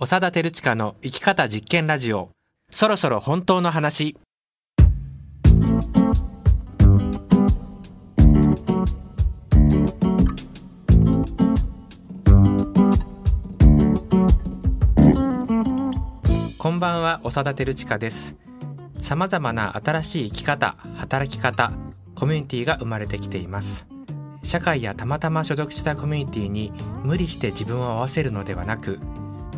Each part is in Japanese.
長田照親の生き方実験ラジオ。そろそろ本当の話。こんばんは長田照親です。さまざまな新しい生き方働き方コミュニティが生まれてきています。社会やたまたま所属したコミュニティに無理して自分を合わせるのではなく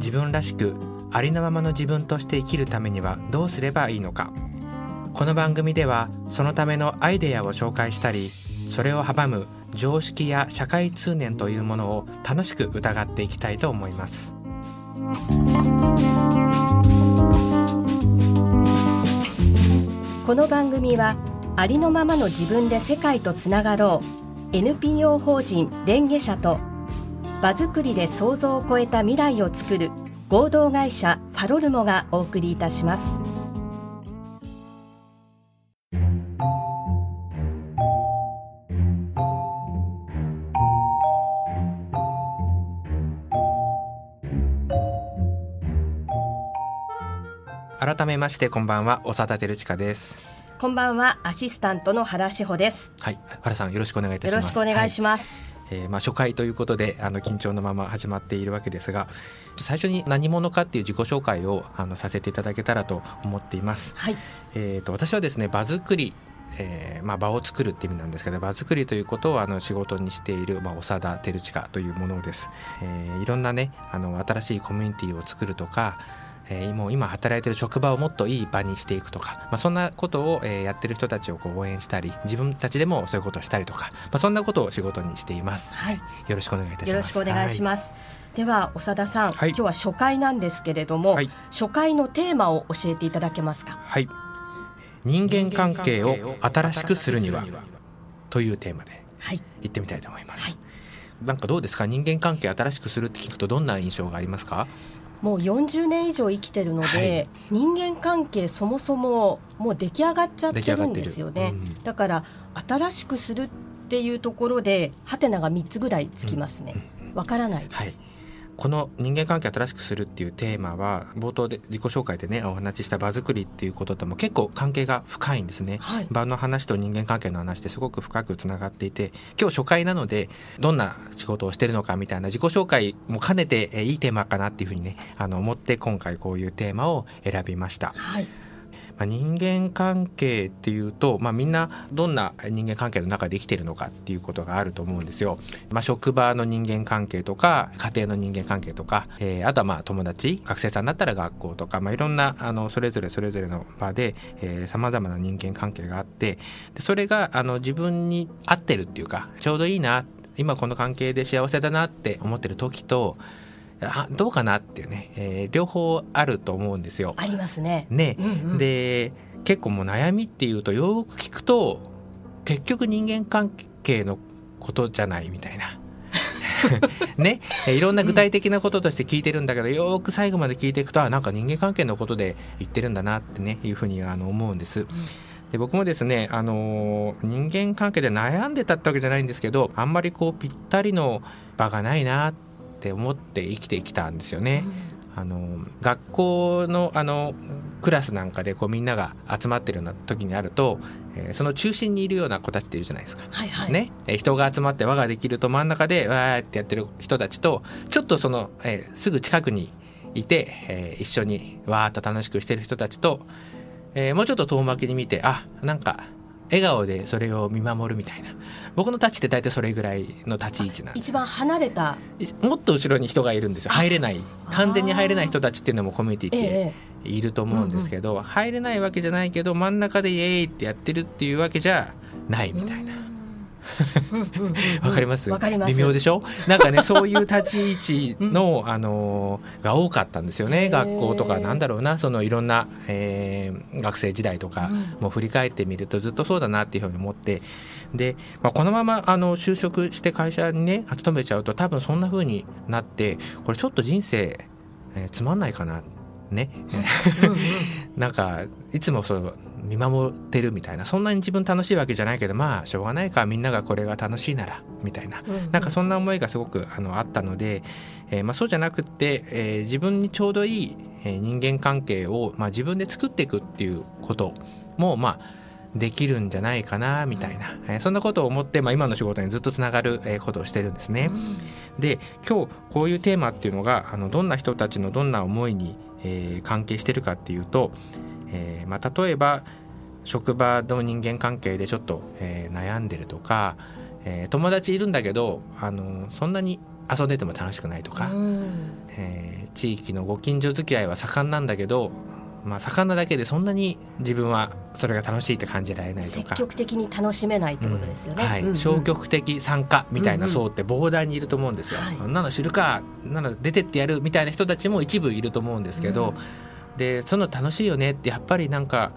自分らしくありのままの自分として生きるためにはどうすればいいのか。この番組ではそのためのアイデアを紹介したりそれを阻む常識や社会通念というものを楽しく疑っていきたいと思います。この番組はありのままの自分で世界とつながろう。NPO 法人レンゲ社と場作りで想像を超えた未来を作る合同会社ファロルモがお送りいたします。改めましてこんばんは長田照親です。こんばんはアシスタントの原志保です。はい原さんよろしくお願いいたします。よろしくお願いします、はいえーまあ、初回ということであの緊張のまま始まっているわけですが最初に何者かっていう自己紹介をあのさせていただけたらと思っています。はい、えーと、私はですね場作りえーまあ、場を作るって意味なんですけど場作りということをあの仕事にしている、まあ、長田照親というものです、えー、いろんなねあの新しいコミュニティを作るとかえー、もう今働いてる職場をもっといい場にしていくとか、まあ、そんなことを、えー、やってる人たちをこう応援したり自分たちでもそういうことをしたりとか、まあ、そんなことを仕事にしています、はい、よろしくお願いいたします。よろしくお願いします、はい、では長田さん、はい、今日は初回なんですけれども、はい、初回のテーマを教えていただけますか？はい。人間関係を新しくするにはというテーマでい。ってみたいと思います、はい、なんかどうですか？人間関係新しくするって聞くとどんな印象がありますか？もう40年以上生きてるので、はい、人間関係そもそももう出来上がっちゃってるんですよね、うん、だから新しくするっていうところでハテナが3つぐらいつきますね。わ、うん、からないです、はいこの人間関係新しくするっていうテーマは冒頭で自己紹介でねお話しした場作りっていうこととも結構関係が深いんですね、はい、場の話と人間関係の話ってすごく深くつながっていて今日初回なのでどんな仕事をしてるのかみたいな自己紹介も兼ねていいテーマかなっていうふうにねあの思って今回こういうテーマを選びました。はい人間関係っていうと、まあ、みんなどんな人間関係の中で生きてるのかっていうことがあると思うんですよ。まあ、職場の人間関係とか家庭の人間関係とか、えー、あとはまあ友達学生さんだったら学校とか、まあ、いろんなあのそれぞれそれぞれの場でさまざまな人間関係があってでそれがあの自分に合ってるっていうかちょうどいいな今この関係で幸せだなって思ってる時とあどうかなっていうね、えー、両方あると思うんですよ。ありますね。ね、うんうん、で結構もう悩みっていうとよく聞くと結局人間関係のことじゃないみたいな。ね、いろんな具体的なこととして聞いてるんだけど、うん、よく最後まで聞いていくとなんか人間関係のことで言ってるんだなってねいうふうにあの思うんです。うんで僕もですね、あのー、人間関係で悩んでたってわけじゃないんですけどあんまりこうぴったりの場がないなって思って生きてきたんですよね。うん、あの学校のあのクラスなんかでこうみんなが集まってるような時にあると、えー、その中心にいるような子たちっているじゃないですか。はいはい、ね、えー、人が集まって輪ができると真ん中でわーってやってる人たちとちょっとその、えー、すぐ近くにいて、えー、一緒にわーっと楽しくしてる人たちと、えー、もうちょっと遠巻きに見てあなんか笑顔でそれを見守るみたいな。僕のタッチって大体それぐらいの立ち位置なん一番離れた。もっと後ろに人がいるんですよ。入れない。完全に入れない人たちっていうのもコミュニティっていると思うんですけど、ええうんうん、入れないわけじゃないけど真ん中でイエーイってやってるっていうわけじゃないみたいな。わかります？微妙でしょ？なんかね そういう立ち位置の、あのー、が多かったんですよね学校とか。なんだろうなそのいろんな、えー、学生時代とかも振り返ってみるとずっとそうだなっていうふうに思って。で、まあ、このままあの就職して会社にね勤めちゃうと多分そんなふうになってこれちょっと人生、えー、つまんないかなね、うんうん。なんかいつもそう見守ってるみたいな。そんなに自分楽しいわけじゃないけどまあしょうがないかみんながこれが楽しいならみたいな。うんうん。なんかそんな思いがすごくあのあったので、えーまあ、そうじゃなくって、えー自分にちょうどいい、えー人間関係を、まあ、自分で作っていくっていうこともまあできるんじゃないかなみたいな、えーそんなことを思って、まあ、今の仕事にずっとつながる、えーことをしてるんですね。で今日こういうテーマっていうのがあのどんな人たちのどんな思いに、えー関係してるかっていうと、えーまあ、例えば職場の人間関係でちょっと、えー悩んでるとか、えー友達いるんだけどあのそんなに遊んでても楽しくないとか、うん。えー地域のご近所付き合いは盛んなんだけど、まあ、盛んなだけでそんなに自分はそれが楽しいって感じられないと積か。極的に楽しめないってことですよね。はい。うんうん。消極的参加みたいな層って膨大にいると思うんですよ。はい。そんなの知るかなの出てってやるみたいな人たちも一部いると思うんですけど、でその楽しいよねってやっぱりなんか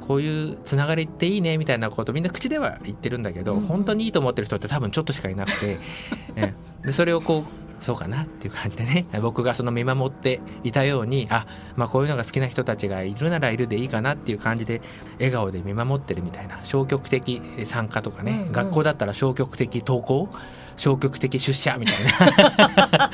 こういうつながりっていいねみたいなことみんな口では言ってるんだけど、うんうん。本当にいいと思ってる人って多分ちょっとしかいなくて、え。でそれをこうそうかなっていう感じでね。僕がその見守っていたようにあ、まあ、こういうのが好きな人たちがいるならいるでいいかなっていう感じで笑顔で見守ってるみたいな消極的参加とかね、うんうん。学校だったら消極的登校消極的出社みたいな。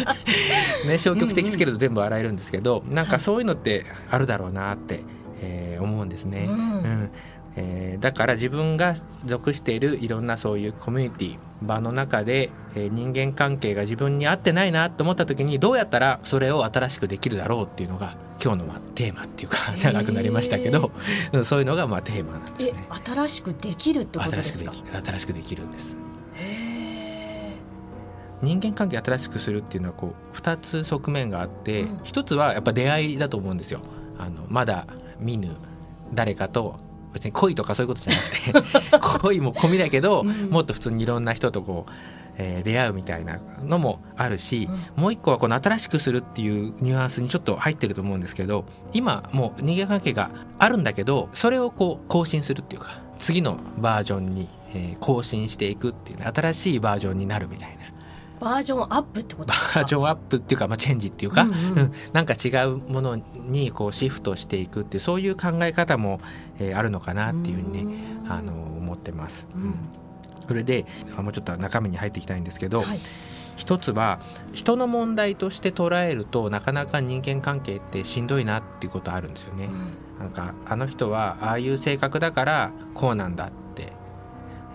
ね消極的つけると全部洗えるんですけど、なんかそういうのってあるだろうなって、えー思うんですね。うん。うんえーだから自分が属しているいろんなそういうコミュニティ場の中で、えー人間関係が自分に合ってないなと思った時にどうやったらそれを新しくできるだろうっていうのが今日のまあテーマっていうか長くなりましたけど、うんそういうのがまあテーマなんですえね。新しくできるってことで新しくすか。でき新しくできるんです。へ人間関係新しくするっていうのはこう2つ側面があって、うん一つはやっぱ出会いだと思うんですよあのまだ見ぬ誰かと別に恋とかそういうことじゃなくて 恋も込みだけど、うんもっと普通にいろんな人とこう、えー出会うみたいなのもあるし、うもう一個はこの新しくするっていうニュアンスにちょっと入ってると思うんですけど今もう人間関係があるんだけどそれをこう更新するっていうか次のバージョンに、えー更新していくっていうね新しいバージョンになるみたいな。ーバージョンアップってことバですか？ージョンアップっていうか、まあ、チェンジっていうか、うんうん。うん。なんか違うものにこうシフトしていくっていうそういう考え方も、えーあるのかなっていうふうにね、うん。あの思ってます。うん。うん。それであもうちょっと中身に入っていきたいんですけど、はい。一つは人の問題として捉えるとなかなか人間関係ってしんどいなっていうことあるんですよね。なんかあの人はああいう性格だからこうなんだって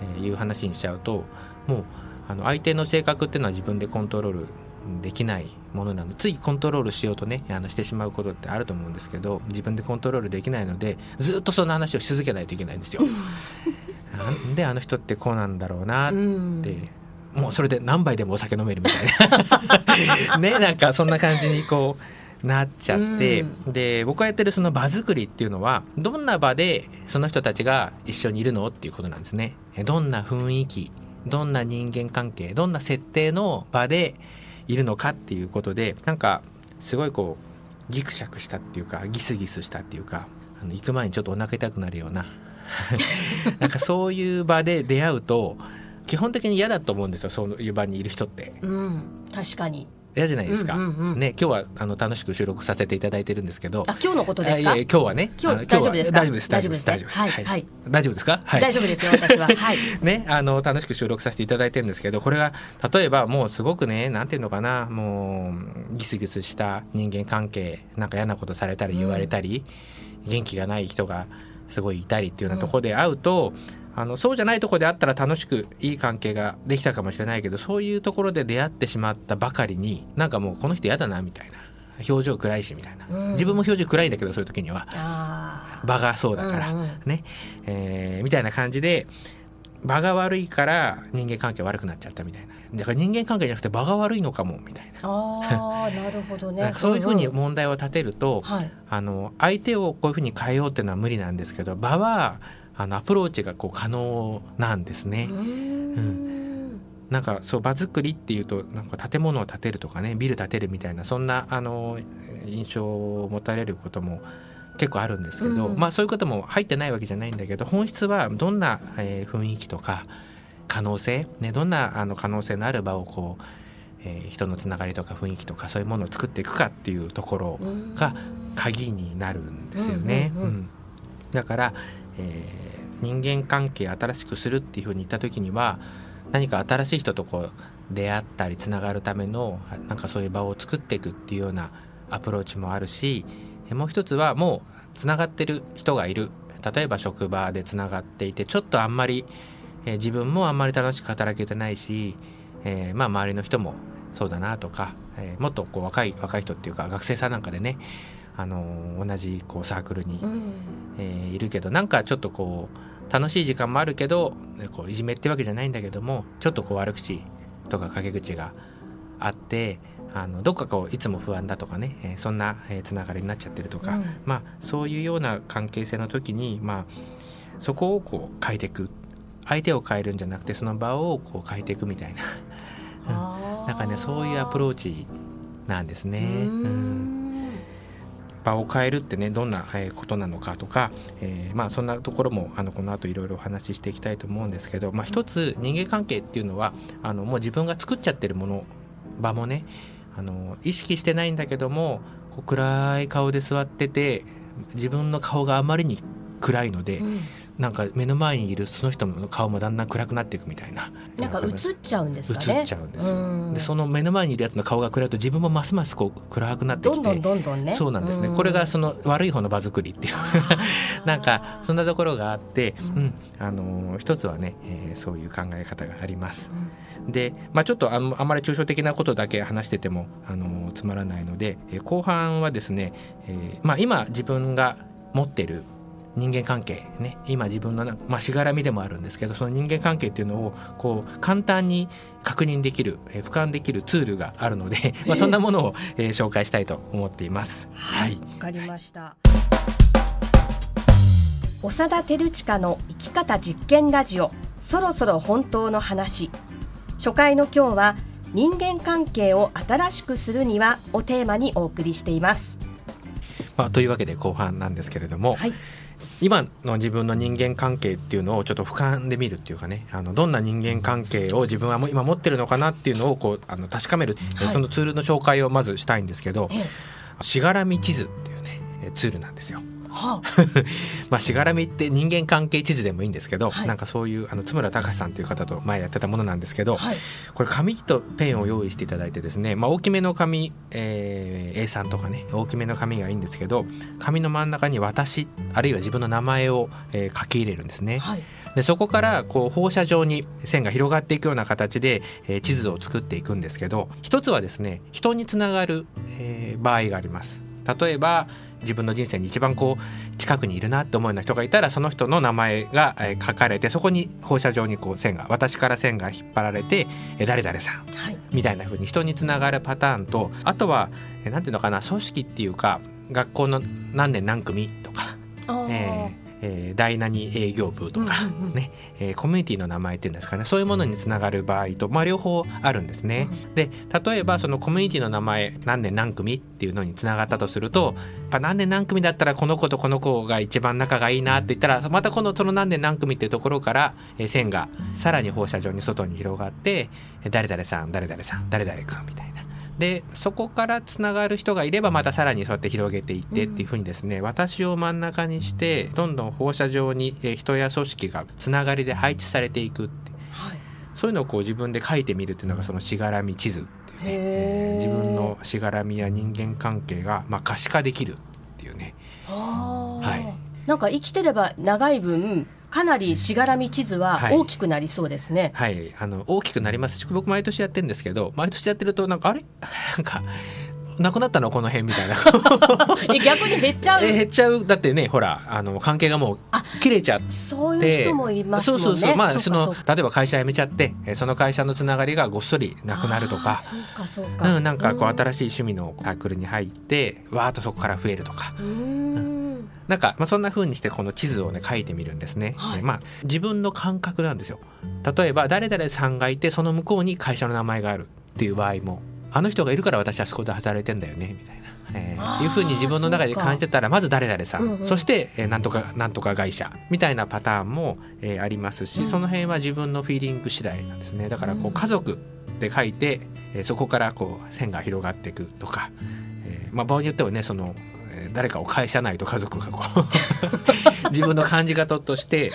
えーいう話にしちゃうともうあの相手の性格っていうのは自分でコントロールできないものなの。ついコントロールしようとねあのしてしまうことってあると思うんですけど自分でコントロールできないのでずっとその話をし続けないといけないんですよ。なんであの人ってこうなんだろうなっうんて、もうそれで何杯でもお酒飲めるみたいな。ねなんかそんな感じにこうなっちゃって、で僕がやってるその場作りっていうのはどんな場でその人たちが一緒にいるのっていうことなんですね。えどんな雰囲気どんな人間関係どんな設定の場でいるのかっていうことでなんかすごいこうギクシャクしたっていうかギスギスしたっていうかあの行く前にちょっとお腹痛くなるような なんかそういう場で出会うと基本的に嫌だと思うんですよそういう場にいる人って。うん確かに。嫌じゃないですか、うんうんうんね今日はあの楽しく収録させていただいてるんですけど。あ今日のことですか？あいや今日はね今日大丈夫ですか？大丈夫です大丈夫です大丈夫ですはい。はい。大丈夫ですか？はい。大丈夫ですよ私は。はい。ね、あの楽しく収録させていただいてるんですけどこれが例えばもうすごくねなんていうのかなもうギスギスした人間関係なんか嫌なことされたり言われたり、元気がない人がすごいいたりっていうようなところで会うと、あのそうじゃないところであったら楽しくいい関係ができたかもしれないけどそういうところで出会ってしまったばかりになんかもうこの人嫌だなみたいな表情暗いしみたいな、うん。自分も表情暗いんだけどそういう時には。あ場がそうだから、うんうんね、えーみたいな感じで場が悪いから人間関係悪くなっちゃったみたいな。だから人間関係じゃなくて場が悪いのかもみたいな。ああなるほどね。かそういうふうにんん。問題を立てると、はい。あの相手をこういうふうに変えようっていうのは無理なんですけど場はあのアプローチがこう可能なんですね。うー。ん。なんかそう場作りっていうとなんか建物を建てるとかねビル建てるみたいなそんなあの印象を持たれることも結構あるんですけど、うん。まあそういうことも入ってないわけじゃないんだけど本質はどんな、えー雰囲気とか可能性、ね、どんなあの可能性のある場をこう、えー人のつながりとか雰囲気とかそういうものを作っていくかっていうところが鍵になるんですよね。うんうんうん。うん。だから、えー人間関係新しくするっていうふうに言った時には何か新しい人とこう出会ったりつながるためのなんかそういう場を作っていくっていうようなアプローチもあるしもう一つはもうつながってる人がいる。例えば職場でつながっていてちょっとあんまり、えー自分もあんまり楽しく働けてないし、えーまあ周りの人もそうだなとか、えーもっとこう若い若い人っていうか学生さんなんかでね、あのー同じこうサークルにうん。えーいるけどなんかちょっとこう楽しい時間もあるけどねこういじめってわけじゃないんだけどもちょっとこう悪口とか陰口があってあのどっかこういつも不安だとかね、えーそんな、えーつながりになっちゃってるとか、うん。まあそういうような関係性の時にまあそこをこう変えていく相手を変えるんじゃなくてその場をこう変えていくみたいな。あー。なんかねそういうアプローチなんですね。うん場を変えるってねどんなことなのかとか、えーまあそんなところもあのこの後いろいろお話ししていきたいと思うんですけど、まあ、一つ人間関係っていうのはあのもう自分が作っちゃってるもの場もねあの意識してないんだけどもこう暗い顔で座ってて自分の顔があまりに暗いので、うん。なんか目の前にいるその人の顔もだんだん暗くなっていくみたいな。なんか映っちゃうんですかね。映っちゃうんですよ、うん。でその目の前にいるやつの顔が暗いと自分もますますこう暗くなってきて。どんどんどんどんね。そうなんですね、これがその悪い方の場作りっていう。なんかそんなところがあって、ううんん。あのー一つはね、えーそういう考え方があります。うん。で、まあ、ちょっとあんあんまり抽象的なことだけ話してても、あのーつまらないので、えー後半はですね、えーまあ、今自分が持ってる人間関係ね今自分のな、まあ、しがらみでもあるんですけどその人間関係っていうのをこう簡単に確認できる、えー俯瞰できるツールがあるので、まあ、そんなものを、えー紹介したいと思っています。はい、わかりました。長田照親の生き方実験ラジオそろそろ本当の話。初回の今日は人間関係を新しくするにはをテーマにお送りしています。まあ、というわけで後半なんですけれども、はい今の自分の人間関係っていうのをちょっと俯瞰で見るっていうかねあのどんな人間関係を自分はもう今持ってるのかなっていうのをこうあの確かめる、はい。そのツールの紹介をまずしたいんですけどええ。しがらみ地図っていうねえツールなんですよ。は まあ、しがらみって人間関係地図でもいいんですけど、はいなんかそういうあの津村隆さんという方と前やってたものなんですけど、あ、はい、これ紙とペンを用意していただいてですね、まあ、大きめの紙、えー A3 とかね大きめの紙がいいんですけど紙の真ん中に私あるいは自分の名前を、えー書き入れるんですね。はい、でそこからこう放射状に線が広がっていくような形で、えー地図を作っていくんですけど一つはですね人につながる、えー場合があります。例えば自分の人生に一番こう近くにいるなって思うような人がいたらその人の名前がえー書かれてそこに放射状にこう線が私から線が引っ張られてえー誰々さん。はい、みたいな風に人につながるパターンとあとはえーなんていうのかな組織っていうか学校の何年何組とか、えーえー第何営業部とか、ねえーコミュニティの名前っていうんですかねそういうものにつながる場合と、まあ、両方あるんですね。で例えばそのコミュニティの名前何年何組っていうのにつながったとするとやっぱ何年何組だったらこの子とこの子が一番仲がいいなって言ったらまたこのその何年何組っていうところから、えー線がさらに放射状に外に広がってえー誰々さん誰々さん誰々君みたいな。でそこからつながる人がいればまたさらにそうやって広げていってっていうふうにですね、私を真ん中にしてどんどん放射状にえー人や組織がつながりで配置されていくってはい、そういうのをこう自分で書いてみるっていうのがそのしがらみ地図っていうね、えー自分のしがらみや人間関係がまあ可視化できるっていうねなんか生きてれば長い分かなりしがらみ地図ははい大きくなりそうですね。はいあの大きくなりますし僕毎年やってるんですけど毎年やってるとなんかあれ？なんかなくなったの？この辺みたいな え逆に減っちゃう？え減っちゃうだってねほらあの関係がもうあ切れちゃってそういう人もいますもんね。そうそうそうまあかそのか例えば会社辞めちゃってえその会社のつながりがごっそりなくなるとかそうかそうか。うん、なんかこうし新しい趣味のサークルに入ってわーっとそこから増えるとかい。うーん。なんか、まあ、そんな風にしてこの地図をね書いてみるんですね、はい。えまあ自分の感覚なんですよ。例えば誰々さんがいてその向こうに会社の名前があるっていう場合もあの人がいるから私はそこで働いてんだよねみたいな、えーいう風に自分の中で感じてたらまず誰々さん、うんうん。そして、えーなんとかなんとか会社みたいなパターンも、えーありますし、うん。その辺は自分のフィーリング次第なんですね。だからこうん。う家族で書いて、えーそこからこう線が広がっていくとか、えーまあ、場合によってはねその、えーー誰かを返さないと家族がこう 自分の感じ方として、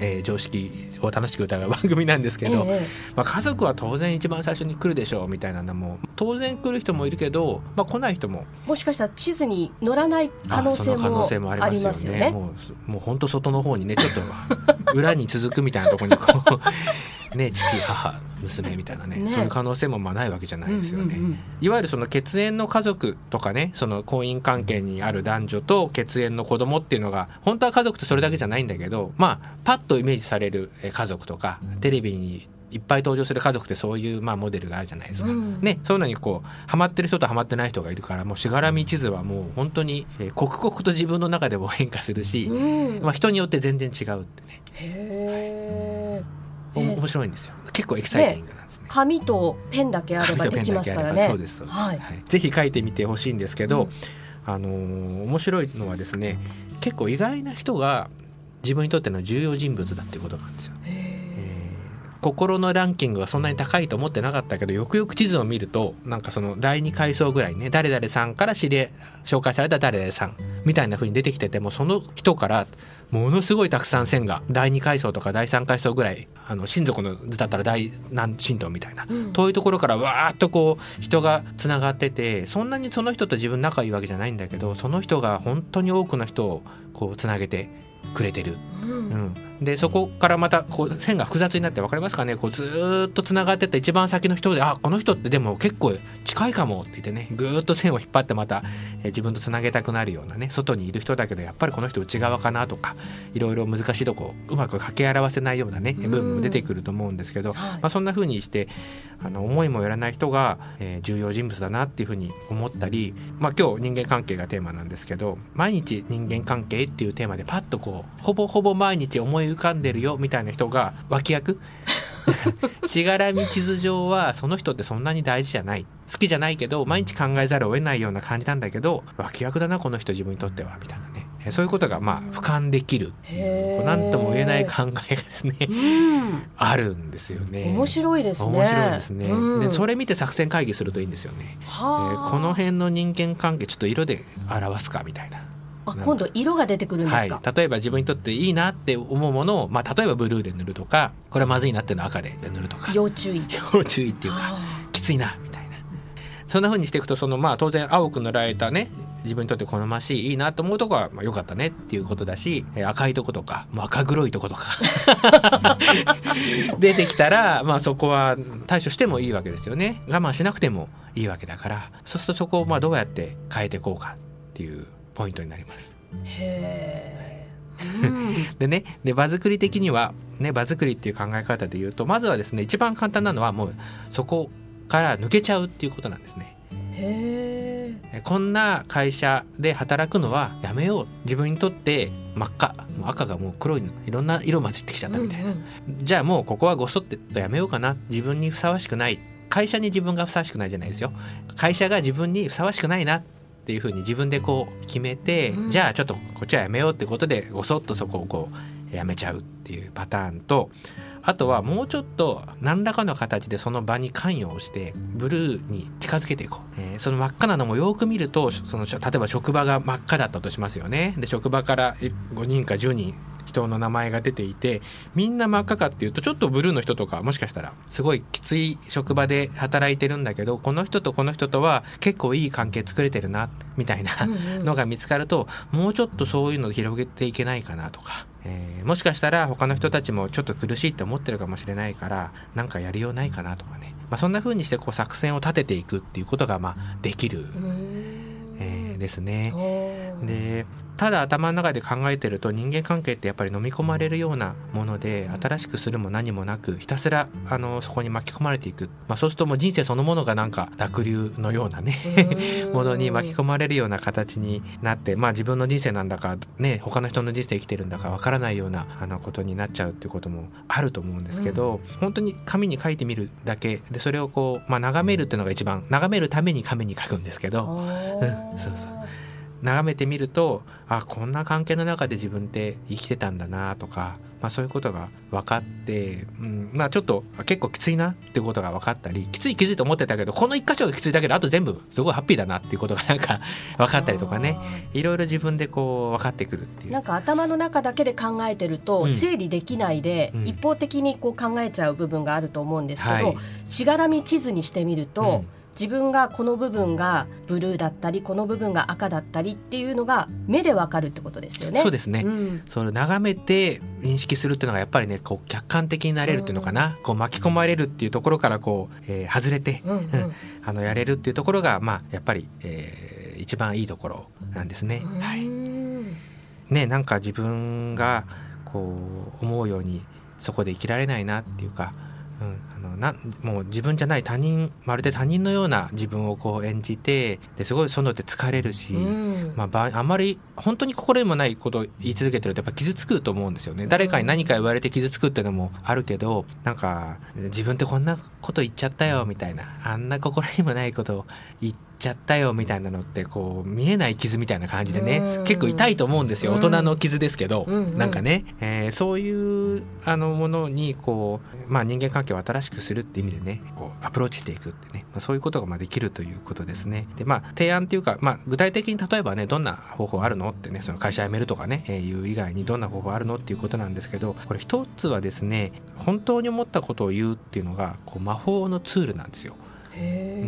えー常識を楽しく疑う番組なんですけど、ええまあ、家族は当然一番最初に来るでしょうみたいなのも当然来る人もいるけど、まあ、来ない人ももしかしたら地図に乗らない可能性可能性ももありまよねますすよね。もうもう本当外の方にねちょっと裏に続くみたいなところにこうね父母娘みたいなねね。そういう可能性もまあないわけじゃないですよね。うんうんうん。いわゆるその血縁の家族とかねその婚姻関係にある男女と血縁の子供っていうのが本当は家族ってそれだけじゃないんだけどまあパッとイメージされるえ家族とかテレビにいっぱい登場する家族ってそういうまあモデルがあるじゃないですか。うん。ね、そういうのにこうハマってる人とハマってない人がいるからもうしがらみ地図はもう本当に、えー刻々と自分の中でも変化するし、うん。まあ、人によって全然違うってね。へおえ面白いんですよ結構エキサイティングなんですね。紙とペンだけあればできますからね。そうですそうです、はいはいぜひ書いてみてほしいんですけど、うんあのー面白いのはですね結構意外な人が自分にとっての重要人物だっていうことなんですよ。へえー心のランキングがそんなに高いと思ってなかったけどよくよく地図を見るとなんかその第2階層ぐらいね誰々さんから知り紹介された誰々さんみたいな風に出てきててもその人からものすごいたくさん線が第2階層とか第3階層ぐらいあの親族の図だったら第何神道みたいな、うん。遠いところからわーっとこう人がつながっててそんなにその人と自分仲いいわけじゃないんだけどその人が本当に多くの人をこうつなげてくれてる。うん。うん、でそこからまたこう線が複雑になって分かりますかね？こうずーっとつながってって一番先の人であこの人ってでも結構近いかもって言ってねぐーっと線を引っ張ってまた、えー自分とつなげたくなるようなね外にいる人だけどやっぱりこの人内側かなとかいろいろ難しいとこうまく掛け表せないようなね部分も出てくると思うんですけど、はい。まあ、そんな風にしてあの思いもよらない人が、えー重要人物だなっていう風に思ったり、まあ、今日人間関係がテーマなんですけど毎日人間関係っていうテーマでパッとこうほぼほぼ毎日思い浮かんでるよみたいな人が脇役？しがらみ地図上はその人ってそんなに大事じゃない。好きじゃないけど毎日考えざるを得ないような感じなんだけど脇役だなこの人自分にとっては。みたいなね。えそういうことがまあ俯瞰できる何とも言えない考えがですねうん。あるんですよね。面白いですね。面白いですね、うん。でそれ見て作戦会議するといいんですよね、えはあ。ーこの辺の人間関係ちょっと色で表すかみたいな。あ今度色が出てくるんではい。すか。、例えば自分にとっていいなって思うものを、まあ、例えばブルーで塗るとかこれはまずいなっていうのは赤で塗るとか。要注意。要注意っていうかはきついなみたいな。そんな風にしていくとそのまあ当然青く塗られたね自分にとって好ましいいいなと思うとこはまあ良かったねっていうことだしえー赤いとことかもう赤黒いとことか。出てきたらまあそこは対処してもいいわけですよね。我慢しなくてもいいわけだから。そうするとそこをまあどうやって変えていこうかっていうポイントになります。あへえ。う んでねで場作り的にはね場作りっていう考え方で言うとまずはですね一番簡単なのはもうそこから抜けちゃうっていうことなんですね。へえ。えこんな会社で働くのはやめよう。自分にとって真っ赤。赤がもう黒いの。いろんな色混じってきちゃったみたいな、うんじゃあもうここはごそってとやめようかな。自分にふさわしくない。会社に自分がふさわしくないじゃないですよ。会社が自分にふさわしくないなっていうふうに自分でこう決めて、うん。じゃあちょっとこっちはやめようってことでごそっとそこをこうやめちゃうっていうパターンとあとはもうちょっと何らかの形でその場に関与をしてブルーに近づけていこう、えーその真っ赤なのもよく見るとその例えば職場が真っ赤だったとしますよね。で職場から5人か10人人の名前が出ていてみんな真っ赤かっていうとちょっとブルーの人とかもしかしたらすごいきつい職場で働いてるんだけどこの人とこの人とは結構いい関係作れてるなみたいなうんうん。のが見つかるともうちょっとそういうのを広げていけないかなとか、えーもしかしたら他の人たちもちょっと苦しいって思ってるかもしれないからなんかやりようないかなとかね、まあ、そんな風にしてこう作戦を立てていくっていうことがまあできる、うん。えーですね。でただ頭の中で考えてると人間関係ってやっぱり飲み込まれるようなもので新しくするも何もなくひたすらあのそこに巻き込まれていく、まあ、そうするともう人生そのものがなんか濁流のようなねうん。ものに巻き込まれるような形になってまあ自分の人生なんだかね他の人の人生生きてるんだかわからないようなあのことになっちゃうっていうこともあると思うんですけど、本当に紙に書いてみるだけでそれをこう、まあ、眺めるっていうのが一番眺めるために紙に書くんですけど。うんそうそう眺めてみるとあこんな関係の中で自分って生きてたんだなとかまあ、そういうことが分かって、うんまあ、ちょっと結構きついなってことが分かったりきついきついと思ってたけどこの一箇所がきついだけであと全部すごいハッピーだなっていうことがなんか 分かったりとかね。いろいろ自分でこう分かってくるっていう。なんか頭の中だけで考えてると、うん。整理できないで、うん。一方的にこう考えちゃう部分があると思うんですけど、はい。しがらみ地図にしてみると、うん自分がこの部分がブルーだったりこの部分が赤だったりっていうのが目でわかるってことですよね。そうですね、うん。それを眺めて認識するっていうのがやっぱりねこう客観的になれるっていうのかな、こう巻き込まれるっていうところからこう、えー外れて、うんうん。あのやれるっていうところがまあやっぱり、えー一番いいところなんですね。はい、うんねなんか自分がこう思うようにそこで生きられないなっていうか、うん、あのなもう自分じゃない他人まるで他人のような自分をこう演じてですごいそので疲れるし。うん。まあ、ばあんまり本当に心にもないことを言い続けてるとやっぱ傷つくと思うんですよね。誰かに何か言われて傷つくっていうのもあるけどなんか自分ってこんなこと言っちゃったよみたいな。あんな心にもないことを言っちゃったよみたいなのってこう見えない傷みたいな感じでねうん。結構痛いと思うんですよ。うん。大人の傷ですけどうんうん。なんかね、えーそういうあのものにこう、まあ、人間関係を新しくするって意味でねこうアプローチしていくってね、まあ、そういうことがまあできるということですね。でまあ提案っていうか、まあ、具体的に例えばねどんな方法あるのってねその会社辞めるとかね、えーいう以外にどんな方法あるのっていうことなんですけどこれ一つはですね本当に思ったことを言うっていうのがこう魔法のツールなんですよ。へ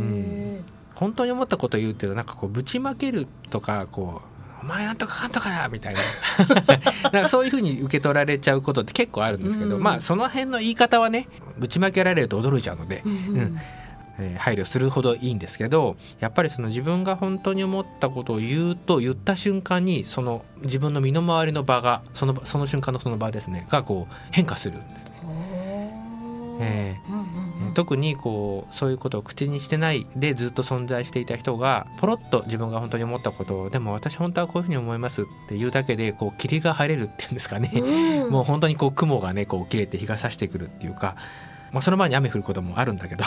本当に思ったことを言うっていうのはなんかこうぶちまけるとかこうお前なんとかかんとかだみたいな。なんかそういうふうに受け取られちゃうことって結構あるんですけど、うんまあその辺の言い方はねぶちまけられると驚いちゃうので、ーうん。うん。えー配慮するほどいいんですけどやっぱりその自分が本当に思ったことを言うと言った瞬間にその自分の身の回りの場がそのその瞬間のその場ですねがこう変化するんです。えー。うんうんうん特にこうそういうことを口にしてないでずっと存在していた人がポロッと自分が本当に思ったことをでも私本当はこういうふうに思いますっていうだけでこう霧が晴れるっていうんですかね、うん。もう本当にこう雲がねこう切れて日が差してくるっていうか、まあ、その前に雨降ることもあるんだけど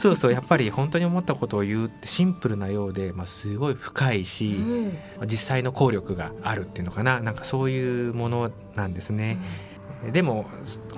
そうそうやっぱり本当に思ったことを言うってシンプルなようで、まあ、すごい深いし、うん。実際の効力があるっていうのかな。なんかそういうものなんですね。でも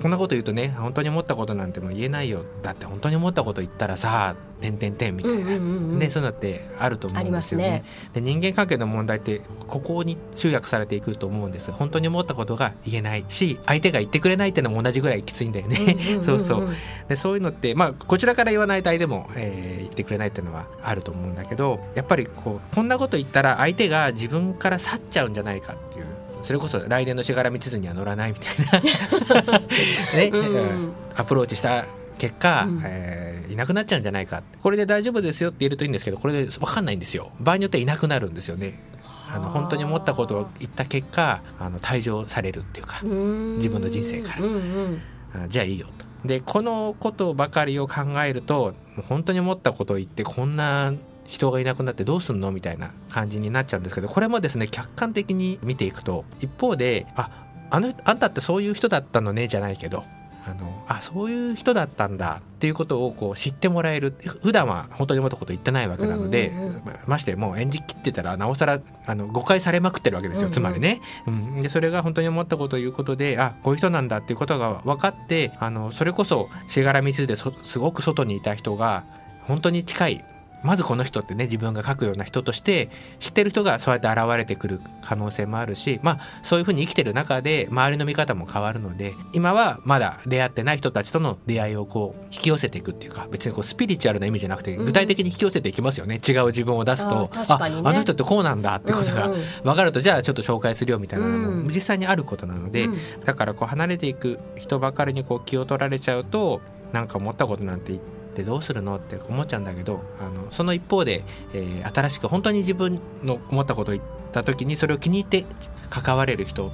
こんなこと言うとね本当に思ったことなんてもう言えないよ。だって本当に思ったこと言ったらさ「てんてんてん」みたいな、うんうんうんうん。ねそういうのってあると思うんですよね。ありで人間関係の問題ってここに集約されていくと思うんです。本当に思ったことが言えないし相手が言ってくれないっていうのも同じぐらいきついんだよね、うんんんん そうそう。でそういうのってまあこちらから言わないと相手も、えー言ってくれないっていうのはあると思うんだけどやっぱりこうこんなこと言ったら相手が自分から去っちゃうんじゃないかっていうそれこそ来年のしがらみ地図には乗らないみたいな。ね、うん。アプローチした結果、うん。えーいなくなっちゃうんじゃないか。これで大丈夫ですよって言えるといいんですけどこれで分かんないんですよ。場合によってはいなくなるんですよね。あ。の本当に思ったことを言った結果あの退場されるっていうか、自自分の人生から。うんうん。あじゃあいいよと。でこのことばかりを考えると本当に思ったことを言ってこんな人がいなくなってどうすんのみたいな感じになっちゃうんですけどこれもですね客観的に見ていくと一方でああのあんたってそういう人だったのねじゃないけどあのあそういう人だったんだっていうことをこう知ってもらえるふ普段は本当に思ったこと言ってないわけなので、うんうんうんまましてもう演じきってたらなおさらあの誤解されまくってるわけですよ、うんうん。つまりね、うん、でそれが本当に思ったことを言うことであこういう人なんだっていうことが分かってあのそれこそしがらみつでそすごく外にいた人が本当に近いまずこの人ってね自分が書くような人として知ってる人がそうやって現れてくる可能性もあるしまあそういうふうに生きてる中で周りの見方も変わるので今はまだ出会ってない人たちとの出会いをこう引き寄せていくっていうか別にこうスピリチュアルな意味じゃなくてうん。具体的に引き寄せていきますよね、違う自分を出すとあね。あの人ってこうなんだってことがうんうん。分かるとじゃあちょっと紹介するよみたいなのうん。も実際にあることなので、うん。だからこう離れていく人ばかりにこう気を取られちゃうとなんか思ったことなんて言ってどうするの？って思っちゃうんだけどあのその一方で、えー新しく本当に自分の思ったことを言った時にそれを気に入って関われる人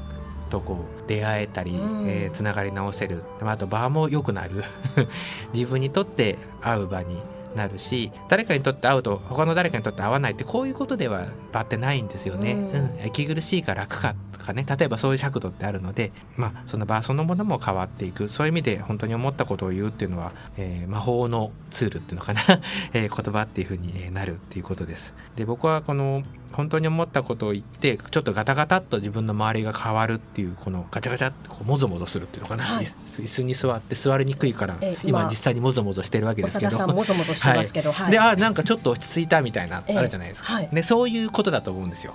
とこう出会えたり、うん。えーつながり直せる。まああと場も良くなる。自分にとって会う場になるし誰かにとって会うと他の誰かにとって会わないってこういうことでは場ってないんですよね。うん。うん、息苦しいか楽かかね。例えばそういう尺度ってあるので、まあ、その場そのものも変わっていく。そういう意味で本当に思ったことを言うっていうのは、えー、魔法のツールっていうのかな、えー、言葉っていうふうになるっていうことです。で僕はこの本当に思ったことを言ってちょっとガタガタっと自分の周りが変わるっていうこのガチャガチャってこうもぞもぞするっていうのかな、はい、椅子に座って座りにくいから、今実際にもぞもぞしてるわけですけど。もぞもぞしてますけど、はい、であなんかちょっと落ち着いたみたいなあるじゃないですか、はい、でそういうことだと思うんですよ。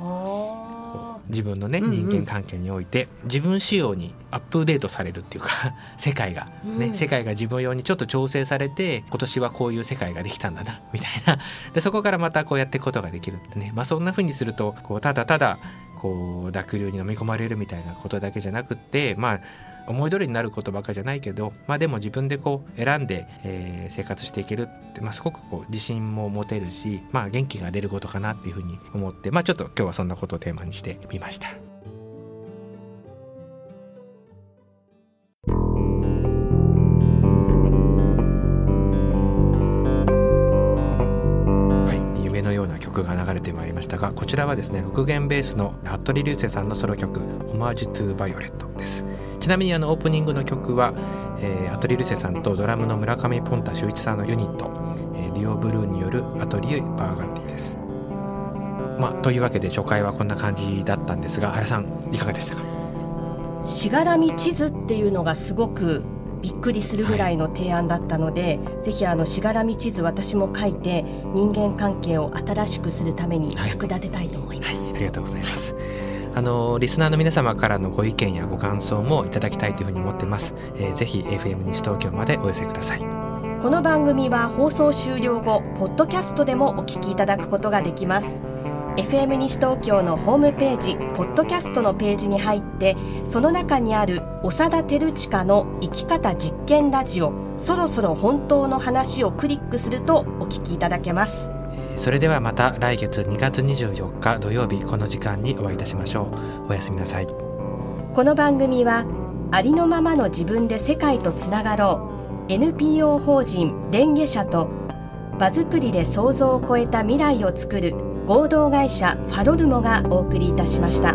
自分のね人間関係において自分仕様にアップデートされるっていうか 世界がね、うん、世界が自分用にちょっと調整されて今年はこういう世界ができたんだなみたいな。でそこからまたこうやっていくことができるってね。まあそんな風にするとこうただただこう濁流に飲み込まれるみたいなことだけじゃなくってまあ思い通りになることばっかじゃないけど、まあ、でも自分でこう選んで、えー、生活していけるって、まあ、すごくこう自信も持てるし、まあ、元気が出ることかなっていうふうに思って、まあ、ちょっと今日はそんなことをテーマにしてみました。曲が流れてまいりましたがこちらはですね6弦ベースの服部流星さんのソロ曲「オマージュ・トゥ・バイオレット」ちなみにあのオープニングの曲は、えー、アトリルセさんとドラムの村上ポンタ秀一さんのユニット、えー、デュオブルーによるアトリエ・バーガンディです。まあ、というわけで初回はこんな感じだったんですが原さんいかがでしたか？しがらみ地図っていうのがすごくびっくりするぐらいの提案だったので、はい、ぜひあのしがらみ地図私も書いて人間関係を新しくするために役立てたいと思います、はいはい、ありがとうございます、あのリスナーの皆様からのご意見やご感想もいただきたいというふうに思ってます、えー、ぜひ FM 西東京までお寄せください。この番組は放送終了後ポッドキャストでもお聞きいただくことができます。FM 西東京のホームページポッドキャストのページに入ってその中にある長田照親の生き方実験ラジオそろそろ本当の話をクリックするとお聞きいただけます。それではまた来月2月24日土曜日この時間にお会いいたしましょう。おやすみなさい。この番組はありのままの自分で世界とつながろう。NPO 法人レンゲ社と場作りで想像を超えた未来をつくる合同会社ファロルモがお送りいたしました。